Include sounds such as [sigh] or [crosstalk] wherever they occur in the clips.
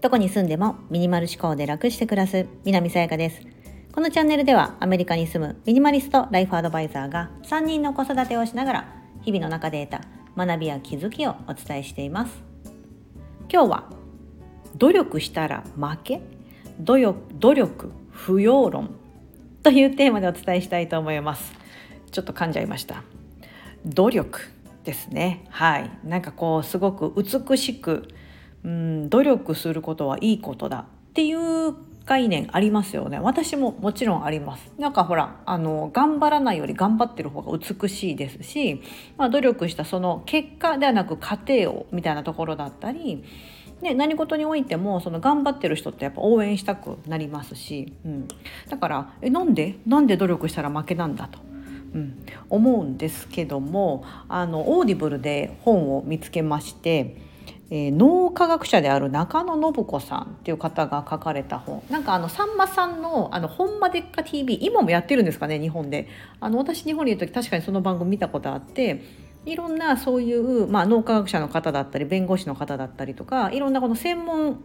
どこに住んでもミニマル思考で楽して暮らす南さやかです。このチャンネルではアメリカに住むミニマリストライフアドバイザーが3人の子育てをしながら日々の中で得た学びや気づきをお伝えしています。今日は努力したら負け努力努力不要論というテーマでお伝えしたいと思います。ちょっと噛んじゃいました。努力。ですね。はい。なんかこうすごく美しくうん努力することはいいことだっていう概念ありますよね。私ももちろんあります。なんかほらあの頑張らないより頑張ってる方が美しいですし、まあ、努力したその結果ではなく過程をみたいなところだったりね、何事においてもその頑張ってる人ってやっぱ応援したくなりますし、うん、だからえなんで？なんで努力したら負けなんだと、うん、思うんですけどもあの Audible で本を見つけましてえー、脳科学者である中野信子さんっていう方が書かれた本。なんかあのさんまさんの「あのほんまでっか TV」今もやってるんですかね日本で。あの私日本にいる時確かにその番組見たことあっていろんなそういう、まあ、脳科学者の方だったり弁護士の方だったりとかいろんなこの専門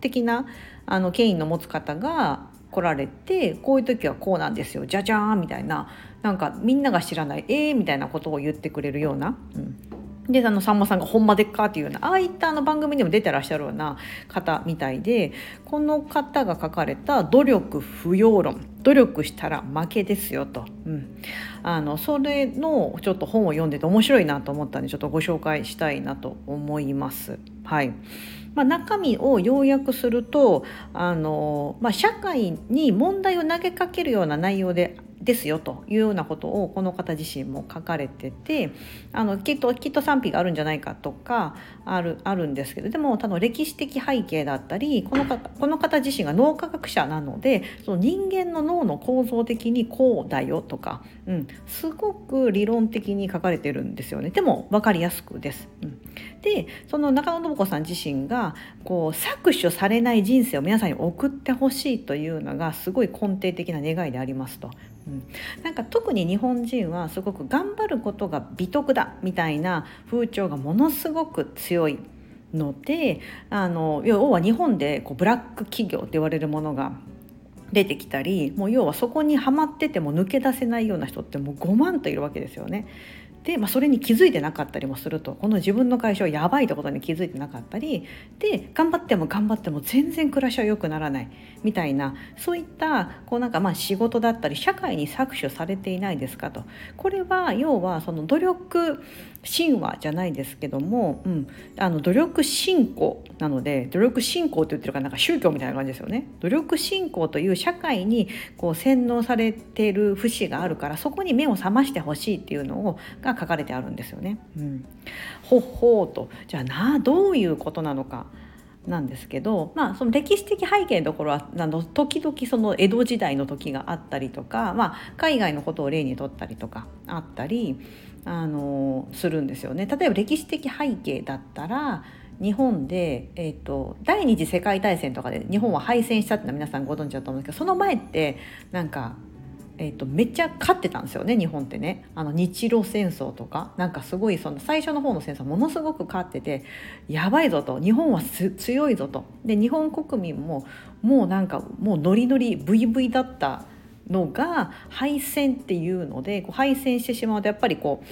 的なあの権威の持つ方が来られてこういう時はこうなんですよじゃじゃーんみたいななんかみんなが知らないえーみたいなことを言ってくれるような、うん、であのさんまさんが「ほんまでっか?」っていうようなああいったあの番組にも出てらっしゃるような方みたいでこの方が書かれた「努力不要論」努力したら負けですよと、うん、あのそれのちょっと本を読んでて面白いなと思ったんでちょっとご紹介したいなと思います。はい。まあ、中身を要約するとあの、まあ、社会に問題を投げかけるような内容でですよというようなことをこの方自身も書かれててあのきっときっと賛否があるんじゃないかとかあるあるんですけどでも多分歴史的背景だったりこの方この方自身が脳科学者なのでその人間の脳の構造的にこうだよとか、うん、すごく理論的に書かれてるんですよねでも分かりやすくです。うん、でその中野信子さん自身がこう搾取されない人生を皆さんに送ってほしいというのがすごい根底的な願いでありますと。うん、なんか特に日本人はすごく頑張ることが美徳だみたいな風潮がものすごく強いのであの要は日本でこうブラック企業って言われるものが出てきたりもう要はそこにはまってても抜け出せないような人ってもう5万といるわけですよね。で、まあ、それに気づいてなかったりもすると。この自分の会社はやばいってことに気づいてなかったり。で頑張っても頑張っても全然暮らしは良くならない。みたいなそういったこうなんかまあ仕事だったり社会に搾取されていないですかと。これは要はその努力神話じゃないですけども、うん、あの努力信仰なので努力信仰って言ってるからなんか宗教みたいな感じですよね。努力信仰という社会にこう洗脳されている節があるからそこに目を覚ましてほしいっていうのをが書かれてあるんですよね。うん、ほほうとじゃあなどういうことなのか。なんですけど、まあ、その歴史的背景のところはあの時々その江戸時代の時があったりとか、まあ、海外のことを例にとったりとかあったりあのするんですよね。例えば歴史的背景だったら日本で、えーと、第二次世界大戦とかで日本は敗戦したってのは皆さんご存知だと思うんですけどその前ってなんか、えーと、めっちゃ勝ってたんですよね日本ってね。あの日露戦争とか。なんかすごいその最初の方の戦争ものすごく勝っててやばいぞと。日本は強いぞと。で日本国民ももうなんかもうノリノリブイブイだったのが敗戦っていうのでこう敗戦してしまうとやっぱりこう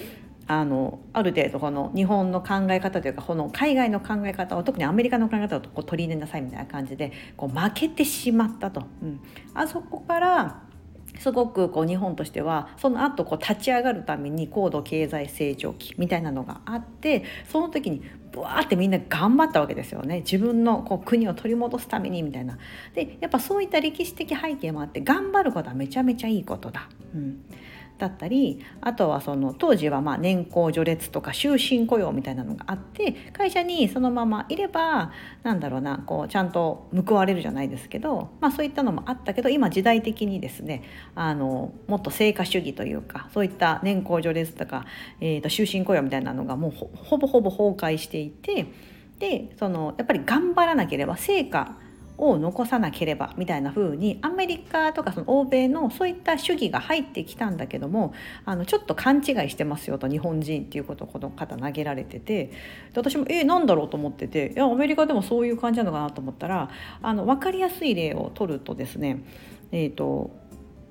あのある程度この日本の考え方というかこの海外の考え方を特にアメリカの考え方をこう取り入れなさいみたいな感じでこう負けてしまったと、うん、あそこからすごくこう日本としてはその後こう立ち上がるために高度経済成長期みたいなのがあってその時にブワーってみんな頑張ったわけですよね自分のこう国を取り戻すためにみたいな。でやっぱそういった歴史的背景もあって頑張ることはめちゃめちゃいいことだ。うんだったりあとはその当時はまあ年功序列とか終身雇用みたいなのがあって会社にそのままいればなんだろうなこうちゃんと報われるじゃないですけど、まあ、そういったのもあったけど今時代的にですねあのもっと成果主義というかそういった年功序列とか、えー、と終身雇用みたいなのがもうほぼほぼ崩壊していてでそのやっぱり頑張らなければ成果を残さなければみたいな風にアメリカとかその欧米のそういった主義が入ってきたんだけどもあのちょっと勘違いしてますよと日本人っていうことをこの方投げられてて。で私もえなんだろうと思ってていやアメリカでもそういう感じなのかなと思ったらあの分かりやすい例を取るとですねえーと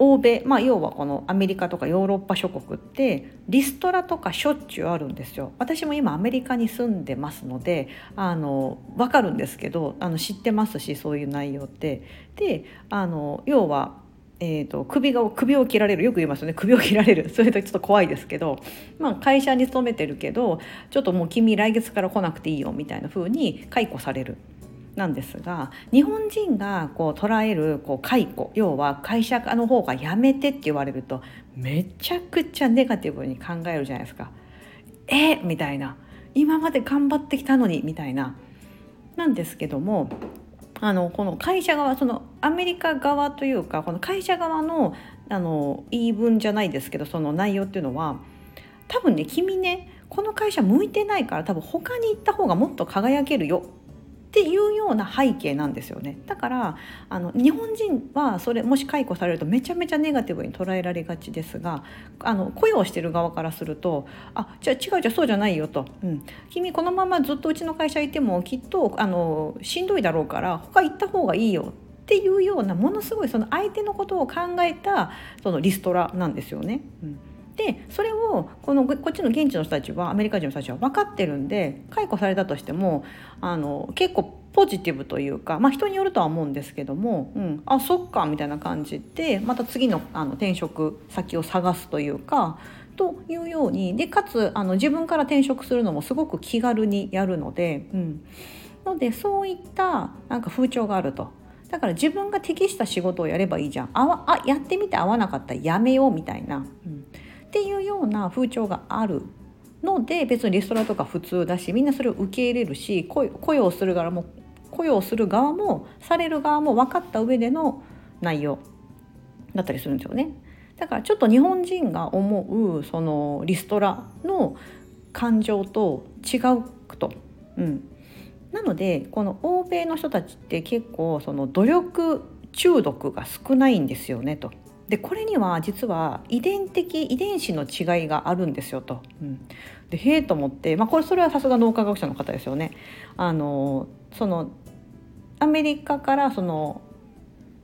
欧米、まあ、要はこのアメリカとかヨーロッパ諸国ってリストラとかしょっちゅうあるんですよ。私も今アメリカに住んでますのであの分かるんですけどあの知ってますしそういう内容って。であの要はえーと、首が首を切られるよく言いますよね首を切られる [laughs] それとちょっと怖いですけど、まあ、会社に勤めてるけどちょっともう君来月から来なくていいよみたいな風に解雇されるなんですが日本人がこう捉えるこう解雇要は会社の方がやめてって言われるとめちゃくちゃネガティブに考えるじゃないですか。え？みたいな今まで頑張ってきたのに？みたいな。なんですけどもあのこの会社側そのアメリカ側というかこの会社側のあの言い分じゃないですけどその内容っていうのは多分ね君ねこの会社向いてないから多分他に行った方がもっと輝けるよっていうような背景なんですよね。だからあの日本人はそれもし解雇されるとめちゃめちゃネガティブに捉えられがちですがあの雇用してる側からするとあじゃあ違うじゃそうじゃないよと、うん、君このままずっとうちの会社いてもきっとあのしんどいだろうから他行った方がいいよっていうようなものすごいその相手のことを考えたそのリストラなんですよね。うん。でそれをこのこっちの現地の人たちはアメリカ人の人たちは分かってるんで解雇されたとしてもあの結構ポジティブというか、まあ、人によるとは思うんですけども、うん、あそっかみたいな感じでまた次のあの転職先を探すというかというようにでかつあの自分から転職するのもすごく気軽にやるので、うん、のでそういったなんか風潮があると。だから自分が適した仕事をやればいいじゃん。あわあやってみて合わなかったらやめようみたいな、うん。っていうような風潮があるので別にリストラとか普通だしみんなそれを受け入れるし雇用する側も雇用する側もされる側も分かった上での内容だったりするんですよね。だからちょっと日本人が思うそのリストラの感情と違うと。うん、なのでこの欧米の人たちって結構その努力中毒が少ないんですよねと。でこれには実は遺伝的遺伝子の違いがあるんですよと。うん、でへえと思って、まあ、これそれはさすが脳科学者の方ですよね。あのそのアメリカからその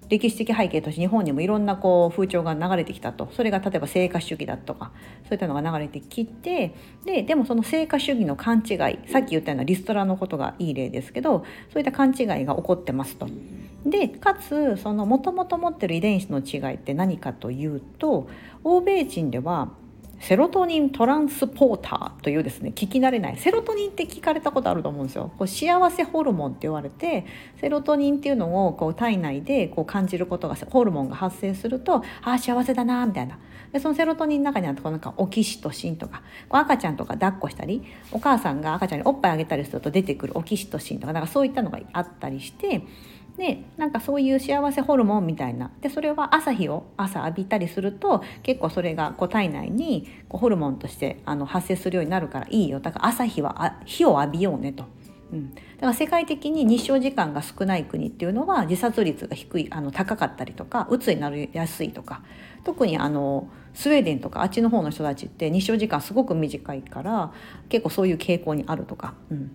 歴史的背景として日本にもいろんなこう風潮が流れてきたとそれが例えば成果主義だとかそういったのが流れてきてででもその成果主義の勘違いさっき言ったようなリストラのことがいい例ですけどそういった勘違いが起こってますと。でかつそのもともと持ってる遺伝子の違いって何かというと欧米人ではセロトニントランスポーターというですね聞き慣れないセロトニンって聞かれたことあると思うんですよ。こう幸せホルモンって言われてセロトニンっていうのをこう体内でこう感じることがホルモンが発生するとああ幸せだなみたいな。でそのセロトニンの中にあるとなんかオキシトシンとかこう赤ちゃんとか抱っこしたりお母さんが赤ちゃんにおっぱいあげたりすると出てくるオキシトシンとかなんかそういったのがあったりしてでなんかそういう幸せホルモンみたいな。でそれは朝日を朝浴びたりすると結構それがこう体内にこうホルモンとしてあの発生するようになるからいいよ。だから朝日はあ火を浴びようねと。うん、だから世界的に日照時間が少ない国っていうのは自殺率が低いあの高かったりとかうつになりやすいとか。特にあのスウェーデンとかあっちの方の人たちって日照時間すごく短いから結構そういう傾向にあるとか。うん。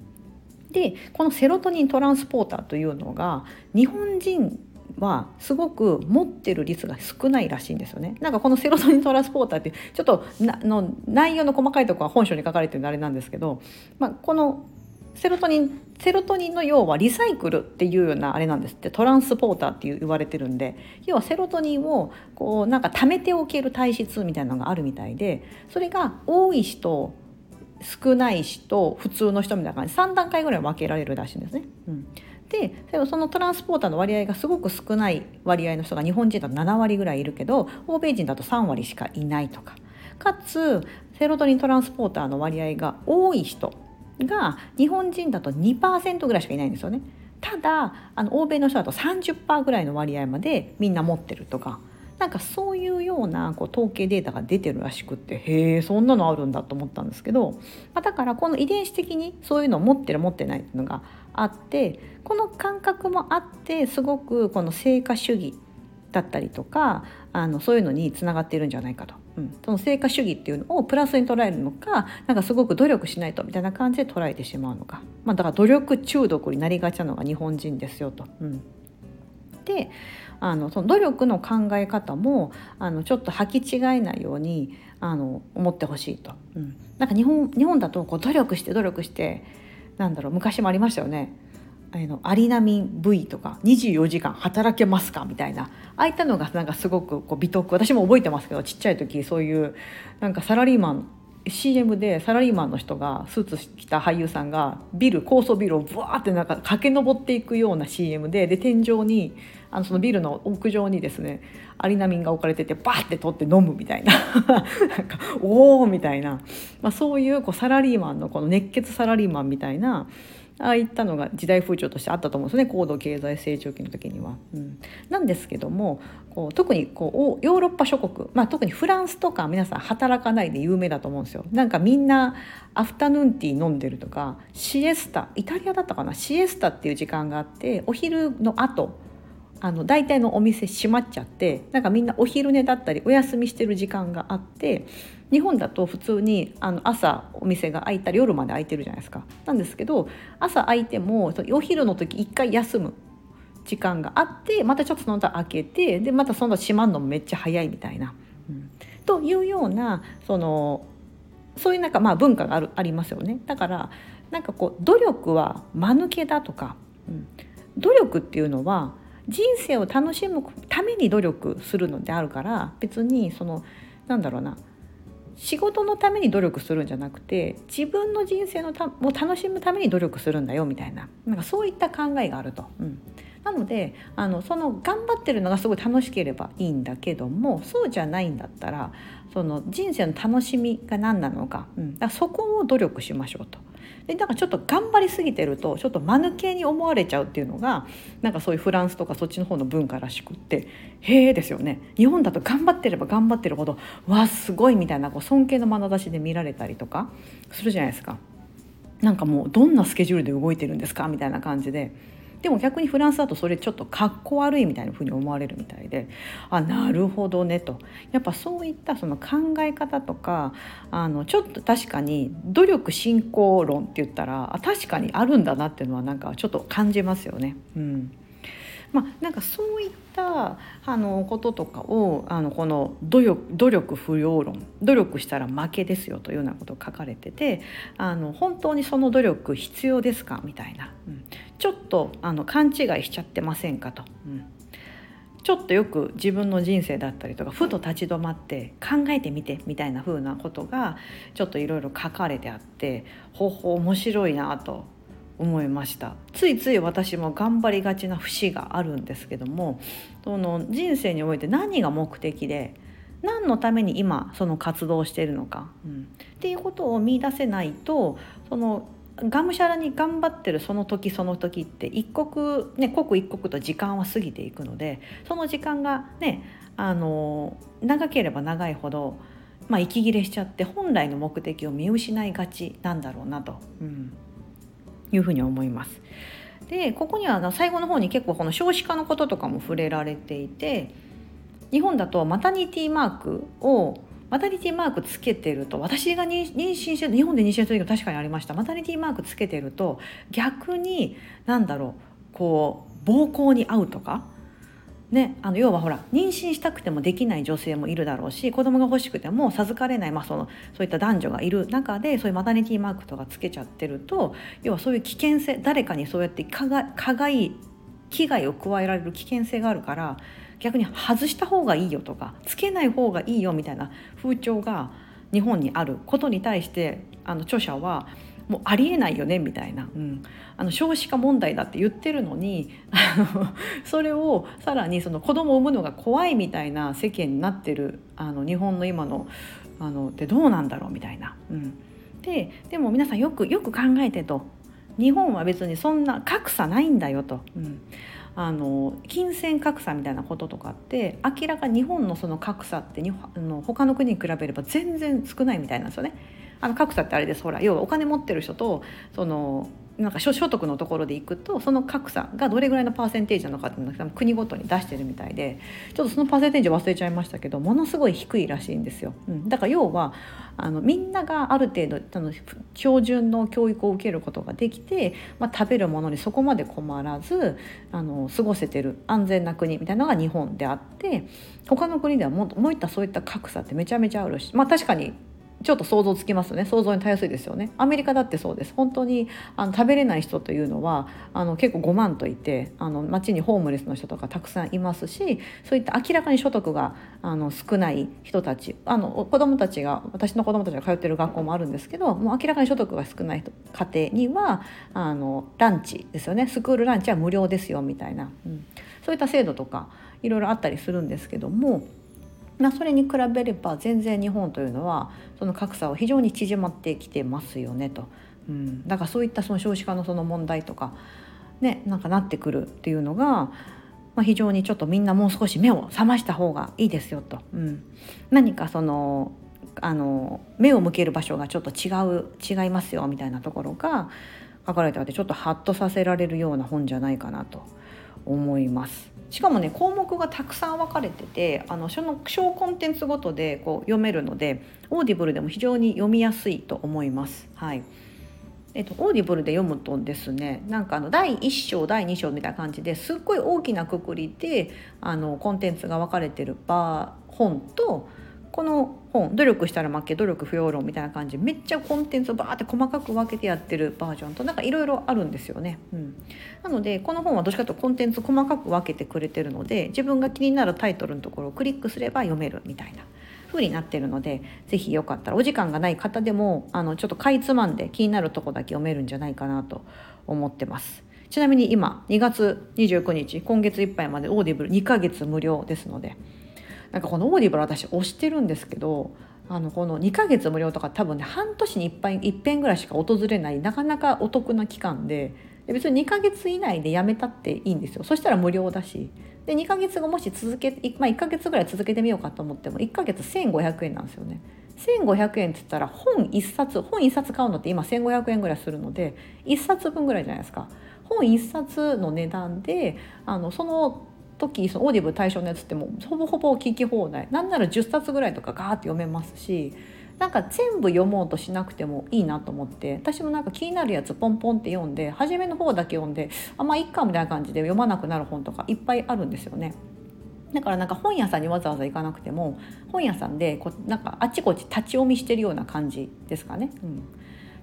でこのセロトニントランスポーターというのが日本人はすごく持ってる率が少ないらしいんですよね。なんかこのセロトニントランスポーターってちょっとの内容の細かいとこは本書に書かれてるのあれなんですけど、まあ、このセロトニンセロトニンの要はリサイクルっていうようなあれなんですってトランスポーターって言われてるんで要はセロトニンをこうなんか貯めておける体質みたいなのがあるみたいでそれが多い人少ない人普通の人みたいな感じ3段階ぐらい分けられるらしいんですね。うん、でそのトランスポーターの割合がすごく少ない割合の人が日本人だと7割ぐらいいるけど欧米人だと3割しかいないとかかつセロトニントランスポーターの割合が多い人が日本人だと2%ぐらいしかいないんですよね。ただあの欧米の人だと30%ぐらいの割合までみんな持ってるとかなんかそういうようなこう統計データが出てるらしくってへえそんなのあるんだと思ったんですけど、まあ、だからこの遺伝子的にそういうのを持ってる持ってないっていうのがあってこの感覚もあってすごくこの成果主義だったりとかあのそういうのにつながっているんじゃないかと、うん、その成果主義っていうのをプラスに捉えるのかなんかすごく努力しないとみたいな感じで捉えてしまうのか、まあ、だから努力中毒になりがちなのが日本人ですよと。うん、であのその努力の考え方もあのちょっと履き違えないようにあの思ってほしいと、うん、なんか日本日本だとこう努力して努力してなんだろう昔もありましたよね。あのアリナミン V とか24時間働けますか？みたいな。ああいったのがなんかすごくこう美徳。私も覚えてますけどちっちゃい時そういうなんかサラリーマン CM でサラリーマンの人がスーツ着た俳優さんがビル高層ビルをブワーってなんか駆け上っていくような CM でで天井にあのそのビルの屋上にですねアリナミンが置かれててバーって取って飲むみたいな。[laughs] なんかおおみたいな、まあ、そういうこうサラリーマンのこの熱血サラリーマンみたいなああいったのが時代風潮としてあったと思うんですね。高度経済成長期の時には。うん、なんですけどもこう特にこうヨーロッパ諸国、まあ、特にフランスとか皆さん働かないで有名だと思うんですよ。なんかみんなアフタヌーンティー飲んでるとかシエスタイタリアだったかな？シエスタっていう時間があってお昼の後あの大体のお店閉まっちゃってなんかみんなお昼寝だったりお休みしてる時間があって日本だと普通にあの朝お店が開いたり夜まで開いてるじゃないですか。なんですけど朝開いてもお昼の時一回休む時間があってまたちょっとその後開けてでまたその後閉まるのもめっちゃ早いみたいな。うん、というようなそのそういうなんかまあ文化があるありますよね。だからなんかこう努力は間抜けだとか、うん、努力っていうのは人生を楽しむために努力するのであるから別にそのなんだろうな。仕事のために努力するんじゃなくて自分の人生のたを楽しむために努力するんだよみたいな。なんかそういった考えがあると。うん、なのであのその頑張ってるのがすごい楽しければいいんだけどもそうじゃないんだったらその人生の楽しみが何なのか,、うん、だからそこを努力しましょうと。でだかちょっと頑張りすぎてるとちょっと間抜けに思われちゃうっていうのがなんかそういうフランスとかそっちの方の文化らしくってへえですよね日本だと頑張ってれば頑張ってるほどわすごいみたいなこう尊敬の眼差しで見られたりとかするじゃないですか。なんかもうどんなスケジュールで動いてるんですかみたいな感じででも逆にフランスだとそれちょっとかっこ悪いみたいなふうに思われるみたいであなるほどねとやっぱそういったその考え方とかあのちょっと確かに努力進行論って言ったらあ確かにあるんだなっていうのはなんかちょっと感じますよね。うんまあ、なんかそういったあのこととかをあのこの努力努力不要論努力したら負けですよというようなことを書かれててあの本当にその努力必要ですか？みたいな、うん、ちょっとあの勘違いしちゃってませんかと。うん。ちょっとよく自分の人生だったりとかふと立ち止まって考えてみてみたいな風なことがちょっといろいろ書かれてあって方法面白いなと思いました。ついつい私も頑張りがちな節があるんですけどもその人生において何が目的で何のために今その活動しているのか、うん、っていうことを見出せないとそのがむしゃらに頑張ってるその時その時って一刻ね刻一刻と時間は過ぎていくのでその時間がねあの長ければ長いほど、まあ、息切れしちゃって本来の目的を見失いがちなんだろうなと。うん。いうふうに思います。でここには最後の方に結構この少子化のこととかも触れられていて日本だとマタニティマークをマタニティマークつけてると私が妊娠して日本で妊娠した時も確かにありましたマタニティマークつけてると逆に何だろうこう暴行に遭うとかね、あの要はほら妊娠したくてもできない女性もいるだろうし子供が欲しくても授かれない、まあ、そのそういった男女がいる中でそういうマタニティマークとかつけちゃってると要はそういう危険性誰かにそうやって加害危害を加えられる危険性があるから逆に外した方がいいよとかつけない方がいいよみたいな風潮が日本にあることに対してあの著者はもうありえないよねみたいな、うん、あの少子化問題だって言ってるのに [laughs] それをさらにその子供を産むのが怖いみたいな世間になってるあの日本の今のあのってどうなんだろうみたいな。うん、ででも皆さんよくよく考えてと日本は別にそんな格差ないんだよと。うんあの金銭格差みたいなこととかって明らか日本のその格差って日本あの他の国に比べれば全然少ないみたいなんですよね。あの格差ってあれですほら要はお金持ってる人とそのなんか所得のところでいくとその格差がどれぐらいのパーセンテージなのかっていうのを国ごとに出してるみたいでちょっとそのパーセンテージ忘れちゃいましたけどものすごい低いらしいんですよ。うん、だから要はあのみんながある程度あの標準の教育を受けることができて、まあ、食べるものにそこまで困らずあの過ごせてる安全な国みたいなのが日本であって他の国ではももういったそういった格差ってめちゃめちゃあるしまあ確かにちょっと想像つきますね。想像にたやすいですよね。アメリカだってそうです。本当にあの食べれない人というのはあの結構5万といてあの街にホームレスの人とかたくさんいますしそういった明らかに所得があの少ない人たちあの子どもたちが私の子どもたちが通ってる学校もあるんですけどもう明らかに所得が少ない家庭にはあのランチですよね。スクールランチは無料ですよみたいな、うん、そういった制度とかいろいろあったりするんですけども。まあ、それに比べれば全然日本というのはその格差は非常に縮まってきてますよねと、うん、だからそういったその少子化のその問題とかねなんかなってくるっていうのが、まあ、非常にちょっとみんなもう少し目を覚ました方がいいですよと、うん、何かそのあの目を向ける場所がちょっと違う違いますよみたいなところが書かれてあってちょっとハッとさせられるような本じゃないかなと思います。しかもね項目がたくさん分かれててあのその小コンテンツごとでこう読めるので Audible でも非常に読みやすいと思います。はいえっと、 Audible で読むとですねなんかあの第1章第2章みたいな感じですっごい大きなくくりであのコンテンツが分かれてる場本とこの本「努力したら負け努力不要論」みたいな感じめっちゃコンテンツをバーって細かく分けてやってるバージョンとなんかいろいろあるんですよね。うん、なのでこの本はどっちかというとコンテンツ細かく分けてくれてるので自分が気になるタイトルのところをクリックすれば読めるみたいな風になってるので是非よかったらお時間がない方でもあのちょっとかいつまんで気になるとこだけ読めるんじゃないかなと思ってます。ちなみに今2月29日今月いっぱいまで Audible 2ヶ月無料ですので。なんかこの Audible 私推してるんですけどあのこの2ヶ月無料とか多分ね半年にいっぱいいっぺんぐらいしか訪れないなかなかお得な期間でで別に2ヶ月以内でやめたっていいんですよそしたら無料だしで2ヶ月後もし続け、まあ、1ヶ月ぐらい続けてみようかと思っても1ヶ月1500円なんですよね。1500円って言ったら本1冊本1冊買うのって今1500円ぐらいするので1冊分ぐらいじゃないですか。本1冊の値段であのその時そのオーディブ対象のやつってもうほぼほぼ聞き放題なんなら10冊ぐらいとかガーって読めますしなんか全部読もうとしなくてもいいなと思って私もなんか気になるやつポンポンって読んで初めの方だけ読んであんまあいっかみたいな感じで読まなくなる本とかいっぱいあるんですよね。だからなんか本屋さんにわざわざ行かなくても本屋さんでこなんかあちこち立ち読みしてるような感じですかね。うん、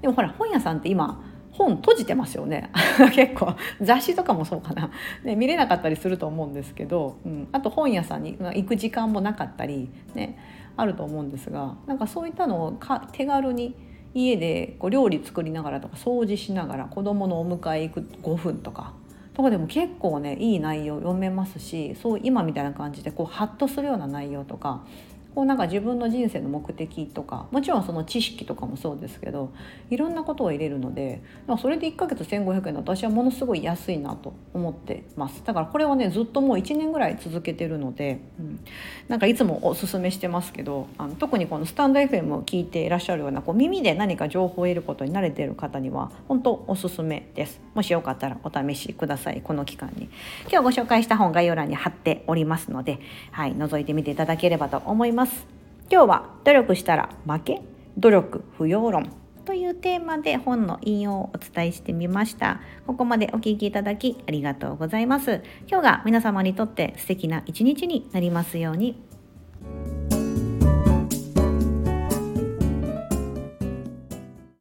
でもほら本屋さんって今本閉じてますよね。[laughs] 結構。雑誌とかもそうかな、ね、見れなかったりすると思うんですけど、うん、あと本屋さんに行く時間もなかったり、ね、あると思うんですがなんかそういったのをか手軽に家でこう料理作りながらとか掃除しながら子供のお迎え行く5分とかとかでも結構ねいい内容読めますしそう今みたいな感じでこうハッとするような内容とかこうなんか自分の人生の目的とかもちろんその知識とかもそうですけどいろんなことを入れるのでそれで1ヶ月1500円だと私はものすごい安いなと思ってます。だからこれはねずっともう1年ぐらい続けてるので、うん、なんかいつもおすすめしてますけどあの特にこのスタンド FM を聞いていらっしゃるようなこう耳で何か情報を得ることに慣れている方には本当おすすめです。もしよかったらお試しくださいこの期間に。今日ご紹介した本概要欄に貼っておりますのではい覗いてみていただければと思います。ます。今日は努力したら負け努力不要論というテーマで本の引用をお伝えしてみました。ここまでお聴きいただきありがとうございます。今日が皆様にとって素敵な一日になりますように。